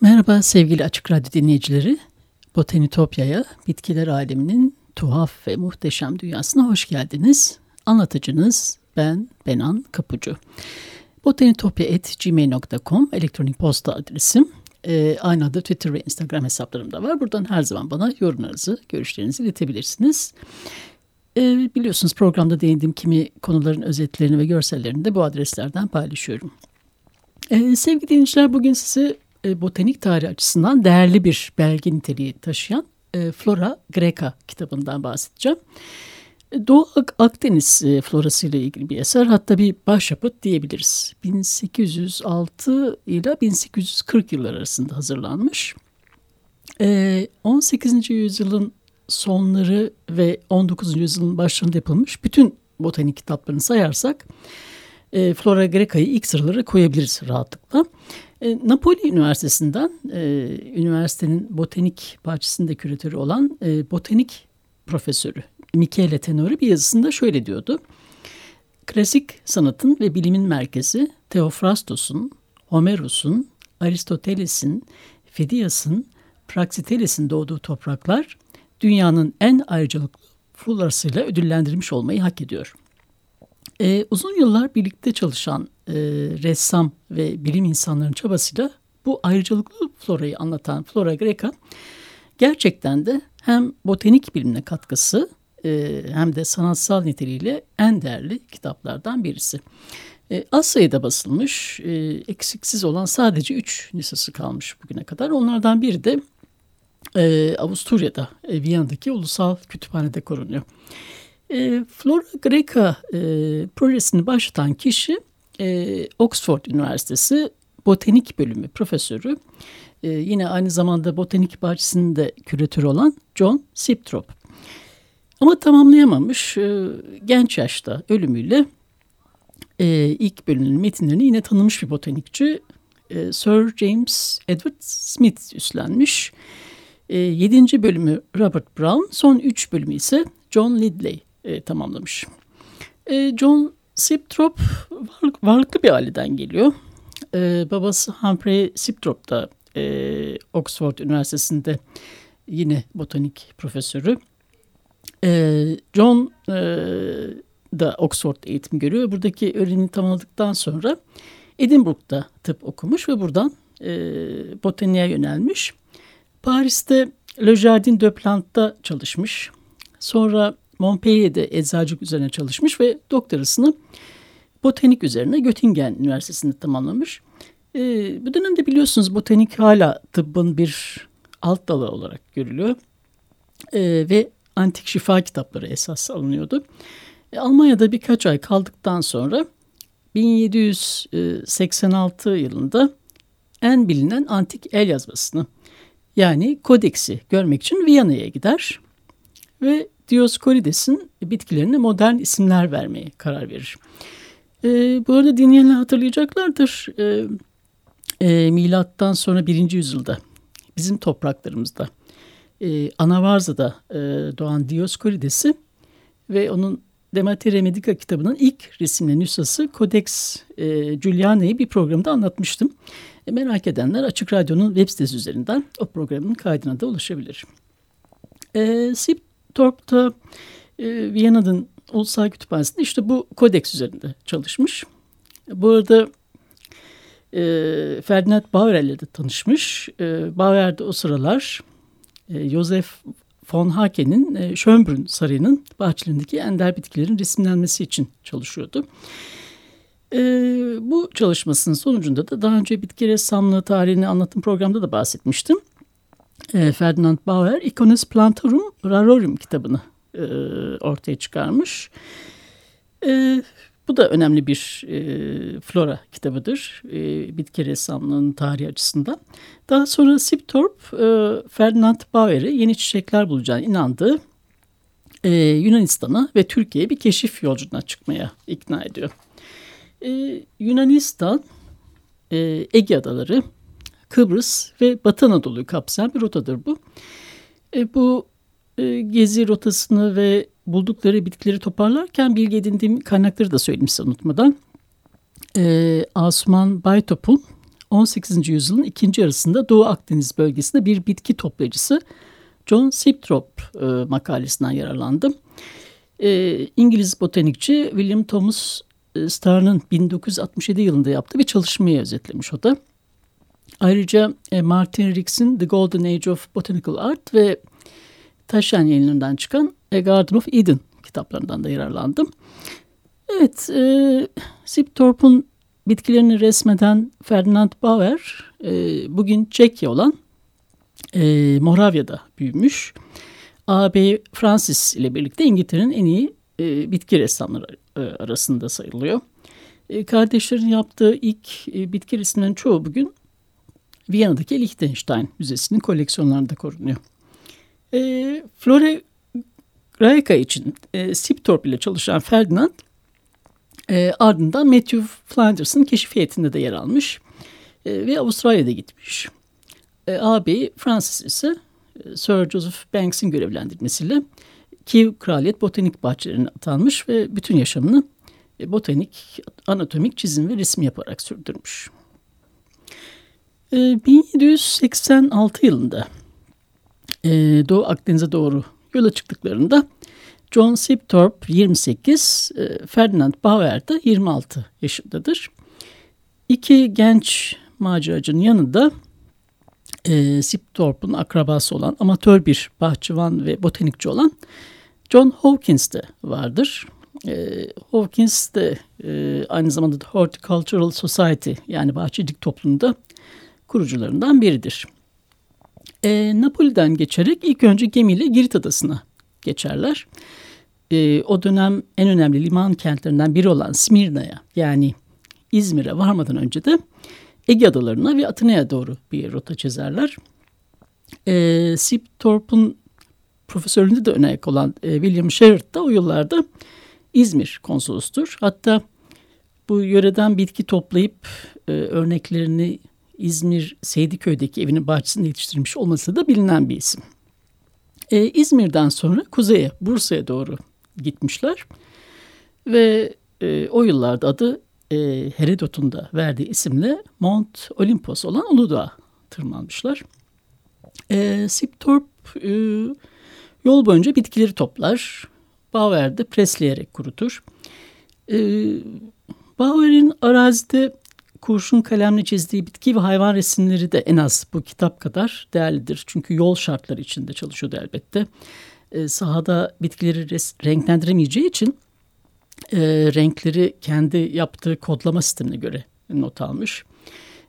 Merhaba sevgili Açık Radyo dinleyicileri. Botanitopya'ya, bitkiler aleminin tuhaf ve muhteşem dünyasına hoş geldiniz. Anlatıcınız ben Benan Kapucu. botanitopya.gmail.com elektronik posta adresim. Ee, aynı adı Twitter ve Instagram hesaplarım da var. Buradan her zaman bana yorumlarınızı, görüşlerinizi iletebilirsiniz. Ee, biliyorsunuz programda değindiğim kimi konuların özetlerini ve görsellerini de bu adreslerden paylaşıyorum. Ee, sevgili dinleyiciler bugün size e, botanik tarihi açısından değerli bir belge niteliği taşıyan e, Flora Greca kitabından bahsedeceğim. E, Doğu Akdeniz florası ile ilgili bir eser hatta bir başyapıt diyebiliriz. 1806 ile 1840 yıllar arasında hazırlanmış. 18. yüzyılın sonları ve 19. yüzyılın başlarında yapılmış bütün botanik kitaplarını sayarsak Flora Greca'yı ilk sıralara koyabiliriz rahatlıkla. E, Napoli Üniversitesi'nden e, üniversitenin botanik bahçesinde küratörü olan e, botanik profesörü Michele Tenori bir yazısında şöyle diyordu. Klasik sanatın ve bilimin merkezi Theophrastos'un, Homeros'un, Aristoteles'in, Fidias'ın, Praxiteles'in doğduğu topraklar dünyanın en ayrıcalıklı florasıyla ödüllendirilmiş olmayı hak ediyor. Ee, uzun yıllar birlikte çalışan e, ressam ve bilim insanlarının çabasıyla bu ayrıcalıklı florayı anlatan Flora Greca gerçekten de hem botanik bilimine katkısı e, hem de sanatsal niteliğiyle en değerli kitaplardan birisi. E, az sayıda basılmış, e, eksiksiz olan sadece üç nüshası kalmış bugüne kadar. Onlardan biri de e, Avusturya'da, e, Viyana'daki Ulusal Kütüphane'de korunuyor. E, Flora Greca e, projesini başlatan kişi e, Oxford Üniversitesi Botanik Bölümü profesörü. E, yine aynı zamanda botanik bahçesinde küratörü olan John Siptrop. Ama tamamlayamamış e, genç yaşta ölümüyle e, ilk bölümün metinlerini yine tanımış bir botanikçi e, Sir James Edward Smith üstlenmiş. E, yedinci bölümü Robert Brown, son üç bölümü ise John Lidley e, tamamlamış. E, John Siptrop varlık, varlıklı bir aileden geliyor. E, babası Humphrey Siptrop da e, Oxford Üniversitesi'nde yine botanik profesörü. E, John e, da Oxford eğitim görüyor. Buradaki öğrenimi tamamladıktan sonra Edinburgh'da tıp okumuş ve buradan e, botaniğe yönelmiş. Paris'te Le Jardin de Plante'da çalışmış. Sonra Montpellier'de eczacılık üzerine çalışmış ve doktorasını botanik üzerine Göttingen Üniversitesi'nde tamamlamış. E, bu dönemde biliyorsunuz botanik hala tıbbın bir alt dalı olarak görülüyor. E, ve antik şifa kitapları esas alınıyordu. E, Almanya'da birkaç ay kaldıktan sonra 1786 yılında en bilinen antik el yazmasını yani kodeksi görmek için Viyana'ya gider ve Dioscorides'in bitkilerine modern isimler vermeye karar verir. E, bu arada dinleyenler hatırlayacaklardır. E, e, milattan sonra birinci yüzyılda bizim topraklarımızda e, Anavarza'da e, doğan Dioscorides'i ve onun Demateria Medica kitabının ilk resimli nüshası Codex e, Juliana'yı bir programda anlatmıştım. E, merak edenler Açık Radyo'nun web sitesi üzerinden o programın kaydına da ulaşabilir. E, Sip Torp'ta e, Viyana'nın Ulusal Kütüphanesi'nde işte bu kodeks üzerinde çalışmış. Bu arada e, Ferdinand Bauer ile de tanışmış. E, Bauer de o sıralar e, Joseph von Haken'in e, Schönbrunn Sarayı'nın bahçelerindeki ender bitkilerin resimlenmesi için çalışıyordu. E, bu çalışmasının sonucunda da daha önce bitki ressamlığı tarihini anlatım programda da bahsetmiştim. E, Ferdinand Bauer Icones Plantarum Rarorum kitabını e, ortaya çıkarmış. E, bu da önemli bir e, flora kitabıdır e, bitki ressamlığının tarihi açısından. Daha sonra Siptorp e, Ferdinand Bauer'i yeni çiçekler bulacağına inandığı e, Yunanistan'a ve Türkiye'ye bir keşif yolculuğuna çıkmaya ikna ediyor. E, Yunanistan, e, Ege Adaları, Kıbrıs ve Batı Anadolu'yu kapsayan bir rotadır bu. E, bu e, gezi rotasını ve buldukları bitkileri toparlarken bilgi edindiğim kaynakları da söyleyeyim size unutmadan. E, Asuman Baytop'un 18. yüzyılın ikinci yarısında Doğu Akdeniz bölgesinde bir bitki toplayıcısı John Siptrop e, makalesinden yararlandım. E, İngiliz botanikçi William Thomas e, Starr'ın 1967 yılında yaptığı bir çalışmayı özetlemiş o da. Ayrıca e, Martin Rix'in The Golden Age of Botanical Art ve Taşan yayınlarından çıkan A Garden of Eden kitaplarından da yararlandım. Evet, e, Siptorp'un bitkilerini resmeden Ferdinand Bauer e, bugün Çekya olan e, Moravya'da büyümüş. Ağabey Francis ile birlikte İngiltere'nin en iyi e, bitki ressamları e, arasında sayılıyor. E, kardeşlerin yaptığı ilk e, bitki resimlerinin çoğu bugün Viyana'daki Liechtenstein Müzesi'nin koleksiyonlarında korunuyor. E, Flore Graeca için e, Siptorp ile çalışan Ferdinand e, ardından Matthew Flanders'ın keşif heyetinde de yer almış e, ve Avustralya'da gitmiş. E, ağabeyi Francis ise e, Sir Joseph Banks'in görevlendirmesiyle Kiev Kraliyet Botanik Bahçelerine atanmış ve bütün yaşamını e, botanik, anatomik çizim ve resim yaparak sürdürmüş. E, 1786 yılında e, Doğu Akdeniz'e doğru yola çıktıklarında John Sipthorpe 28, e, Ferdinand Bauer da 26 yaşındadır. İki genç maceracının yanında e, Sipthorpe'un akrabası olan amatör bir bahçıvan ve botanikçi olan John Hawkins de vardır. E, Hawkins de e, aynı zamanda Horticultural Society yani bahçecilik toplumunda kurucularından biridir. E, Napoli'den geçerek ilk önce gemiyle Girit Adası'na geçerler. E, o dönem en önemli liman kentlerinden biri olan Smirna'ya yani İzmir'e varmadan önce de Ege Adalarına ve Atina'ya doğru bir rota çizerler. E, Siptorp'un profesöründe de öne olan e, William Sherrod da o yıllarda İzmir konsolostur. Hatta bu yöreden bitki toplayıp e, örneklerini İzmir Seydiköy'deki evinin bahçesinde yetiştirmiş olması da bilinen bir isim. E, İzmir'den sonra kuzeye, Bursa'ya doğru gitmişler. Ve e, o yıllarda adı e, Herodot'un da verdiği isimle Mount Olympus olan Uludağ'a tırmanmışlar. E, Siptorp e, yol boyunca bitkileri toplar. Bauer'de presleyerek kurutur. E, Bauer'in arazide kurşun kalemle çizdiği bitki ve hayvan resimleri de en az bu kitap kadar değerlidir. Çünkü yol şartları içinde çalışıyordu elbette. E, sahada bitkileri renklendiremeyeceği için e, renkleri kendi yaptığı kodlama sistemine göre not almış.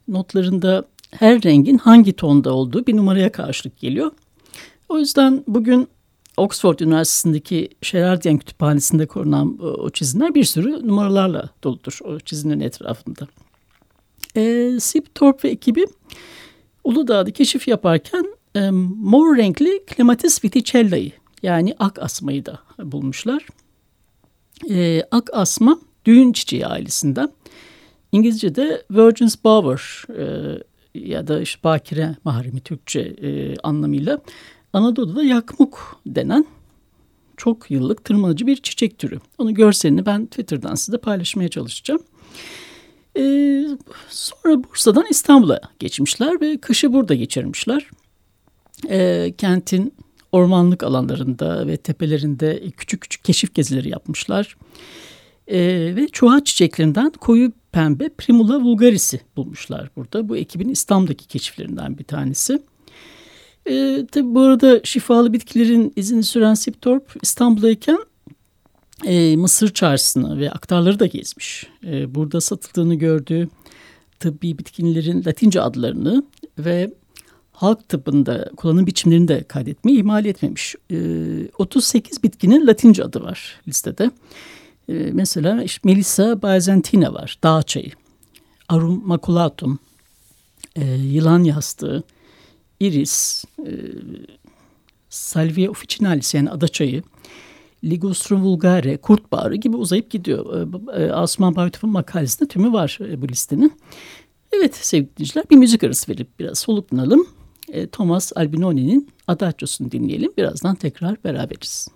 Notlarında her rengin hangi tonda olduğu bir numaraya karşılık geliyor. O yüzden bugün Oxford Üniversitesi'ndeki Sherardian Kütüphanesi'nde korunan o çizimler bir sürü numaralarla doludur o çizimlerin etrafında. E, Sip Thorpe ve ekibi Uludağ'da keşif yaparken e, mor renkli Clematis viticella'yı yani ak asmayı da bulmuşlar. E, ak asma düğün çiçeği ailesinden. İngilizce'de Virgin's Bower e, ya da işte bakire mahremi Türkçe e, anlamıyla Anadolu'da yakmuk denen çok yıllık tırmanıcı bir çiçek türü. Onun görselini ben Twitter'dan size paylaşmaya çalışacağım. Ee, sonra Bursa'dan İstanbul'a geçmişler ve kışı burada geçirmişler. Ee, kentin ormanlık alanlarında ve tepelerinde küçük küçük keşif gezileri yapmışlar. Ee, ve çuha çiçeklerinden koyu pembe Primula vulgaris'i bulmuşlar burada. Bu ekibin İstanbul'daki keşiflerinden bir tanesi. Ee, tabii bu arada şifalı bitkilerin izini süren Siptorp İstanbul'dayken e, Mısır çarşısını ve aktarları da gezmiş. E, burada satıldığını gördüğü tıbbi bitkinlerin Latince adlarını ve halk tıbbında kullanım biçimlerini de kaydetmeyi ihmal etmemiş. E, 38 bitkinin Latince adı var listede. E, mesela işte Melissa byzantina var, dağ çayı. Arum maculatum, e, yılan yastığı, iris, e, salvia officinalis yani adaçayı, Ligustrum vulgare, kurt bağrı gibi uzayıp gidiyor. E, e, Asuman Baytuf'un makalesinde tümü var e, bu listenin. Evet sevgili dinleyiciler bir müzik arası verip biraz soluklanalım. Thomas Albinoni'nin Adagios'unu dinleyelim. Birazdan tekrar beraberiz.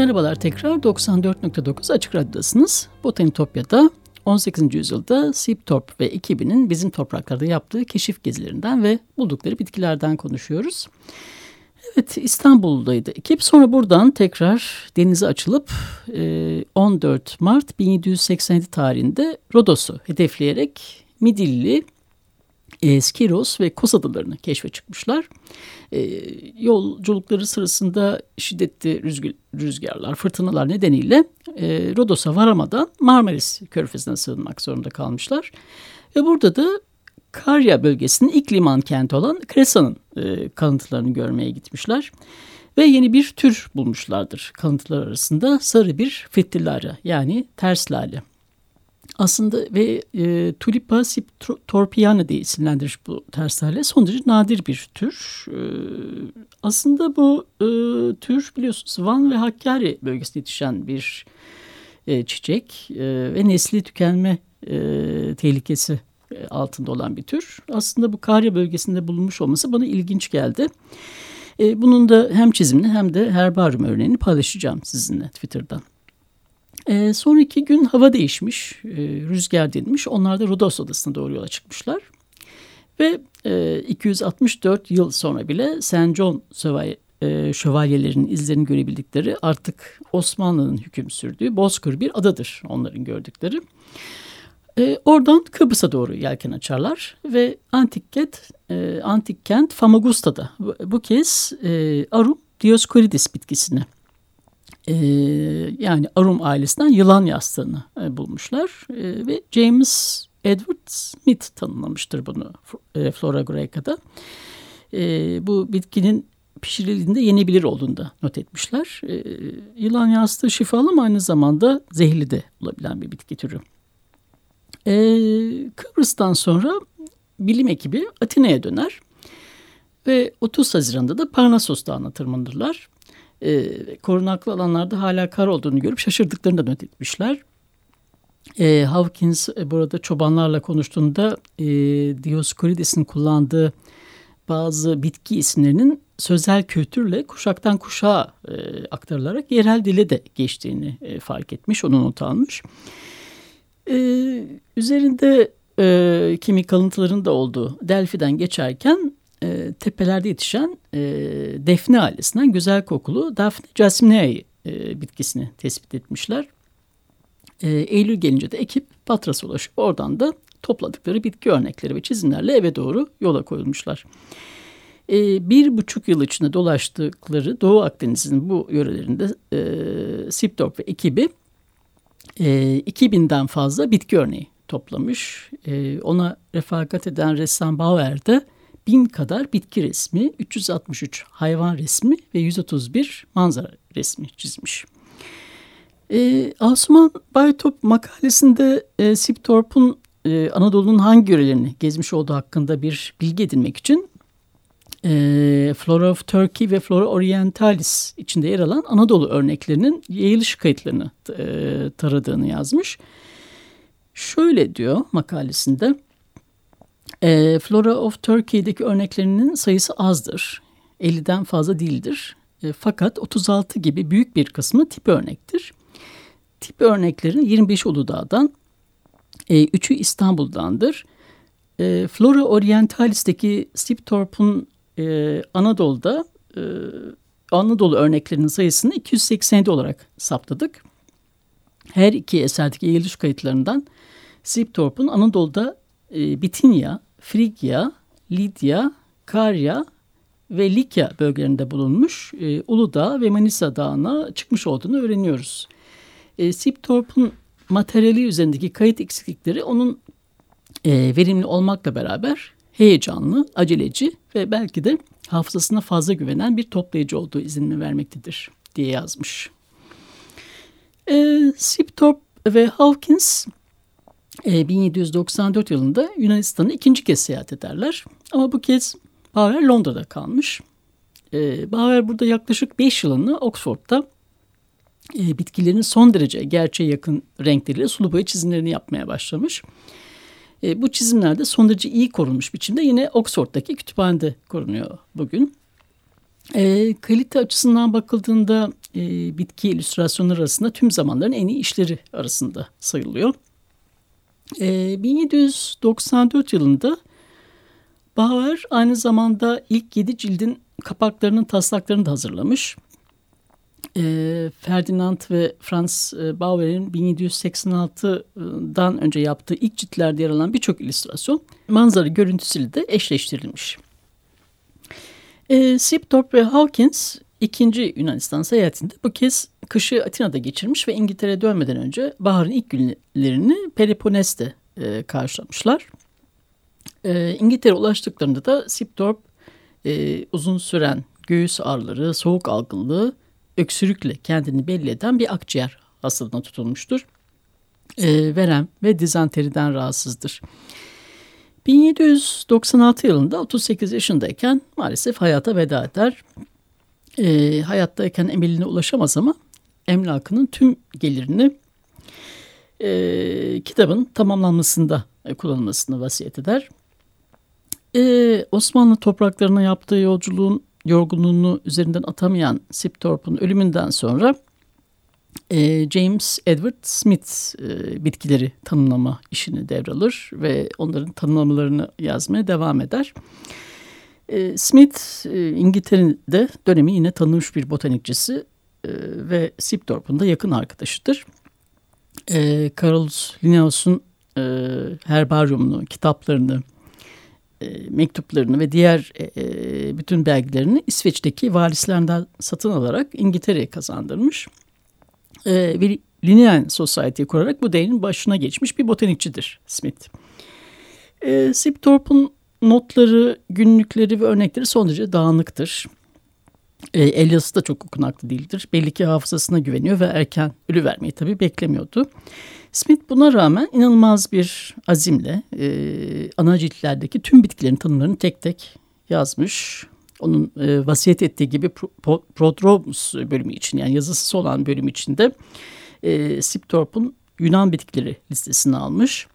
Merhabalar tekrar 94.9 Açık Radyo'dasınız. Botanitopya'da 18. yüzyılda Siptorp ve ekibinin bizim topraklarda yaptığı keşif gezilerinden ve buldukları bitkilerden konuşuyoruz. Evet İstanbul'daydı ekip. Sonra buradan tekrar denize açılıp 14 Mart 1787 tarihinde Rodos'u hedefleyerek Midilli, Skiros ve Kos adalarını keşfe çıkmışlar. E, yolculukları sırasında şiddetli rüzgar, rüzgarlar, fırtınalar nedeniyle e, Rodos'a varamadan Marmaris Körfezi'ne sığınmak zorunda kalmışlar. Ve burada da Karya bölgesinin ilk liman kenti olan Kresa'nın e, kalıntılarını görmeye gitmişler. Ve yeni bir tür bulmuşlardır kalıntılar arasında sarı bir fettillara yani ters lale. Aslında ve e, Tulipa torpiana diye isimlendirilmiş bu ters lale son derece nadir bir tür. E, aslında bu e, tür biliyorsunuz Van ve Hakkari bölgesinde yetişen bir e, çiçek e, ve nesli tükenme e, tehlikesi e, altında olan bir tür. Aslında bu Karya bölgesinde bulunmuş olması bana ilginç geldi. E, bunun da hem çizimini hem de herbaryum örneğini paylaşacağım sizinle Twitter'dan. E, sonraki gün hava değişmiş, e, rüzgar dinmiş. Onlar da Rodos Adası'na doğru yola çıkmışlar. Ve e, 264 yıl sonra bile St. John Şövalye, e, şövalyelerinin izlerini görebildikleri artık Osmanlı'nın hüküm sürdüğü bozkır bir adadır onların gördükleri. E, oradan Kıbrıs'a doğru yelken açarlar ve antik kent, e, antik kent Famagusta'da bu, bu kez e, Arum Dioscoridis bitkisini e, yani Arum ailesinden yılan yastığını e, bulmuşlar e, ve James Edward Smith tanımlamıştır bunu e, Flora Graeca'da. E, bu bitkinin pişirildiğinde yenebilir olduğunu da not etmişler. Yılan yastığı şifalı ama aynı zamanda zehirli de olabilen bir bitki türü. Kıbrıs'tan sonra bilim ekibi Atina'ya döner ve 30 Haziran'da da Parnasos Dağı'na tırmanırlar. E, korunaklı alanlarda hala kar olduğunu görüp şaşırdıklarını da not etmişler. E, Hawkins e, burada çobanlarla konuştuğunda e, Dioscorides'in kullandığı bazı bitki isimlerinin sözel kültürle kuşaktan kuşağa e, aktarılarak yerel dile de geçtiğini e, fark etmiş, onu not almış. E, üzerinde e, kimi kalıntıların da olduğu Delphi'den geçerken e, tepelerde yetişen e, defne ailesinden güzel kokulu Daphne jasmineae e, bitkisini tespit etmişler. E, Eylül gelince de ekip Patras'a ulaşıp oradan da topladıkları bitki örnekleri ve çizimlerle eve doğru yola koyulmuşlar. E, bir buçuk yıl içinde dolaştıkları Doğu Akdeniz'in bu yörelerinde e, Siptorp ve ekibi e, 2000'den fazla bitki örneği toplamış. E, ona refakat eden ressam Bauer de bin kadar bitki resmi, 363 hayvan resmi ve 131 manzara resmi çizmiş. E, Asuman Baytop makalesinde e, Siptorp'un e, Anadolu'nun hangi yörelerini gezmiş olduğu hakkında bir bilgi edinmek için e, Flora of Turkey ve Flora Orientalis içinde yer alan Anadolu örneklerinin yayılış kayıtlarını e, taradığını yazmış. Şöyle diyor makalesinde. E, Flora of Turkey'deki örneklerinin sayısı azdır. 50'den fazla değildir. E, fakat 36 gibi büyük bir kısmı tip örnektir. Tip örneklerin 25 Uludağ'dan, e, 3'ü İstanbul'dandır. E, Flora Orientalis'teki Siptorp'un e, Anadolu'da e, Anadolu örneklerinin sayısını 287 olarak saptadık. Her iki eserdeki yayılış kayıtlarından Siptorp'un Anadolu'da e, Bitinya, Frigya, Lidya, Karya ve Likya bölgelerinde bulunmuş e, Uludağ ve Manisa Dağı'na çıkmış olduğunu öğreniyoruz. E, Siptorp'un materyali üzerindeki kayıt eksiklikleri onun e, verimli olmakla beraber heyecanlı, aceleci ve belki de hafızasına fazla güvenen bir toplayıcı olduğu izinini vermektedir diye yazmış. E, Siptorp ve Hawkins 1794 yılında Yunanistan'a ikinci kez seyahat ederler. Ama bu kez Bauer Londra'da kalmış. E, Bauer burada yaklaşık 5 yılını Oxford'da e, bitkilerin son derece gerçeğe yakın renkleriyle sulu boya çizimlerini yapmaya başlamış. E, bu çizimler de son derece iyi korunmuş biçimde yine Oxford'daki kütüphanede korunuyor bugün. E, kalite açısından bakıldığında e, bitki illüstrasyonları arasında tüm zamanların en iyi işleri arasında sayılıyor. E, 1794 yılında Bauer aynı zamanda ilk yedi cildin kapaklarının taslaklarını da hazırlamış. E, Ferdinand ve Franz e, Bauer'in 1786'dan önce yaptığı ilk ciltlerde yer alan birçok illüstrasyon manzara görüntüsüyle de eşleştirilmiş. E, Siptorp ve Hawkins ikinci Yunanistan seyahatinde bu kez kışı Atina'da geçirmiş ve İngiltere'ye dönmeden önce baharın ilk günlerini Peloponnes'te e, karşılamışlar. E, İngiltere ulaştıklarında da Siptorp e, uzun süren göğüs ağrıları, soğuk algınlığı, öksürükle kendini belli eden bir akciğer hastalığına tutulmuştur. E, verem ve dizanteriden rahatsızdır. 1796 yılında 38 yaşındayken maalesef hayata veda eder. E, hayattayken emeline ulaşamaz ama emlakının tüm gelirini e, kitabın tamamlanmasında e, kullanılmasını vasiyet eder. E, Osmanlı topraklarına yaptığı yolculuğun yorgunluğunu üzerinden atamayan Sipthorpe'un ölümünden sonra e, James Edward Smith e, bitkileri tanımlama işini devralır ve onların tanımlamalarını yazmaya devam eder. E, Smith e, İngiltere'de dönemi yine tanınmış bir botanikçisi e, ve Sipthorpe'un da yakın arkadaşıdır. E, Linnaeus'un herbaryumunu, kitaplarını, mektuplarını ve diğer bütün belgelerini İsveç'teki valislerinden satın alarak İngiltere'ye kazandırmış. Bir Linnean Society kurarak bu değerin başına geçmiş bir botanikçidir Smith. E, Sipthorpe'un notları, günlükleri ve örnekleri son derece dağınıktır. E, el yazısı da çok okunaklı değildir. Belli ki hafızasına güveniyor ve erken ölü vermeyi tabii beklemiyordu. Smith buna rağmen inanılmaz bir azimle e, ana ciltlerdeki tüm bitkilerin tanımlarını tek tek yazmış. Onun e, vasiyet ettiği gibi Pro, Prodromus bölümü için yani yazısı olan bölüm içinde e, Sipthorpe'un Yunan bitkileri listesini almış.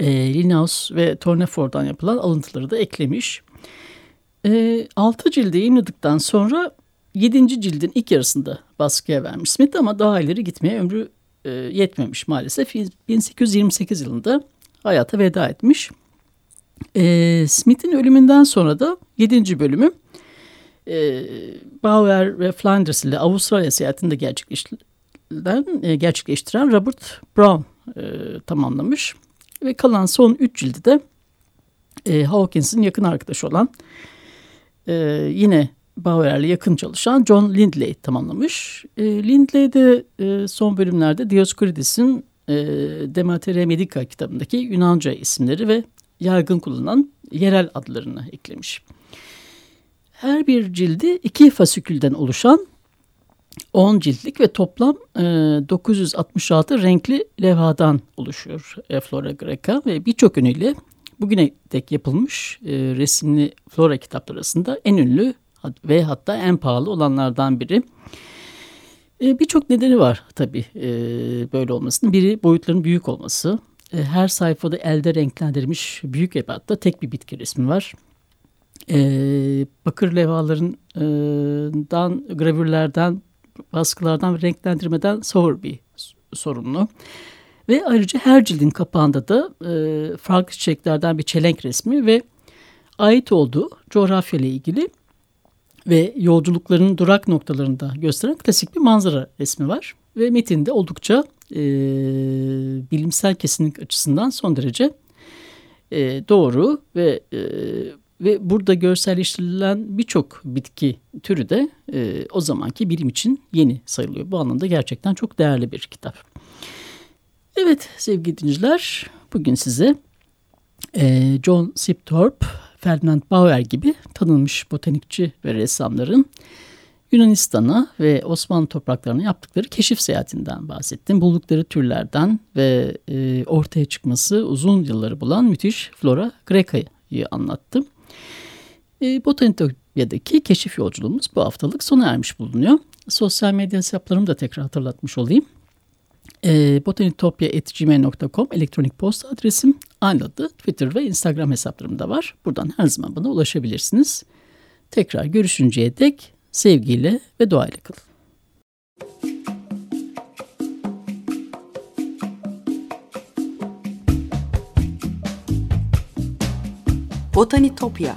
E, Linnaeus ve Tournefort'dan yapılan alıntıları da eklemiş. E, 6 cildi yayınladıktan sonra 7. cildin ilk yarısında baskıya vermiş Smith ama daha ileri gitmeye ömrü e, yetmemiş maalesef. 1828 yılında hayata veda etmiş. E, Smith'in ölümünden sonra da 7. bölümü e, Bauer ve Flanders ile Avustralya seyahatinde gerçekleştiren, e, gerçekleştiren Robert Brown e, tamamlamış. Ve kalan son 3 cildi de e, Hawkins'in yakın arkadaşı olan e, yine Bauer'le yakın çalışan John Lindley tamamlamış. E, Lindley de e, son bölümlerde Dioscorides'in e, Demateria Medica kitabındaki Yunanca isimleri ve yaygın kullanılan yerel adlarını eklemiş. Her bir cildi iki fasikülden oluşan 10 ciltlik ve toplam e, 966 renkli levhadan oluşuyor e, Flora Greca ve birçok yönüyle bugüne dek yapılmış e, resimli flora kitapları arasında en ünlü ve hatta en pahalı olanlardan biri. E, Birçok nedeni var tabii e, böyle olmasının. Biri boyutların büyük olması. E, her sayfada elde renklendirilmiş büyük ebatta tek bir bitki resmi var. E, bakır levhalarından, gravürlerden, baskılardan ve renklendirmeden soğur bir sorunlu. Ve ayrıca her cildin kapağında da e, farklı çiçeklerden bir çelenk resmi ve ait olduğu coğrafya ile ilgili ve yolculuklarının durak noktalarında gösteren klasik bir manzara resmi var. Ve metinde oldukça e, bilimsel kesinlik açısından son derece e, doğru ve e, ve burada görselleştirilen birçok bitki türü de e, o zamanki bilim için yeni sayılıyor. Bu anlamda gerçekten çok değerli bir kitap. Evet sevgili dinleyiciler bugün size e, John Sipthorpe Ferdinand Bauer gibi tanınmış botanikçi ve ressamların Yunanistan'a ve Osmanlı topraklarına yaptıkları keşif seyahatinden bahsettim. Buldukları türlerden ve e, ortaya çıkması uzun yılları bulan müthiş Flora Greca'yı anlattım. E, Libya'daki keşif yolculuğumuz bu haftalık sona ermiş bulunuyor. Sosyal medya hesaplarımı da tekrar hatırlatmış olayım. Ee, e, botanitopya.gmail.com elektronik posta adresim. Aynı adı Twitter ve Instagram hesaplarım da var. Buradan her zaman bana ulaşabilirsiniz. Tekrar görüşünceye dek sevgiyle ve doğayla kalın. Botanitopya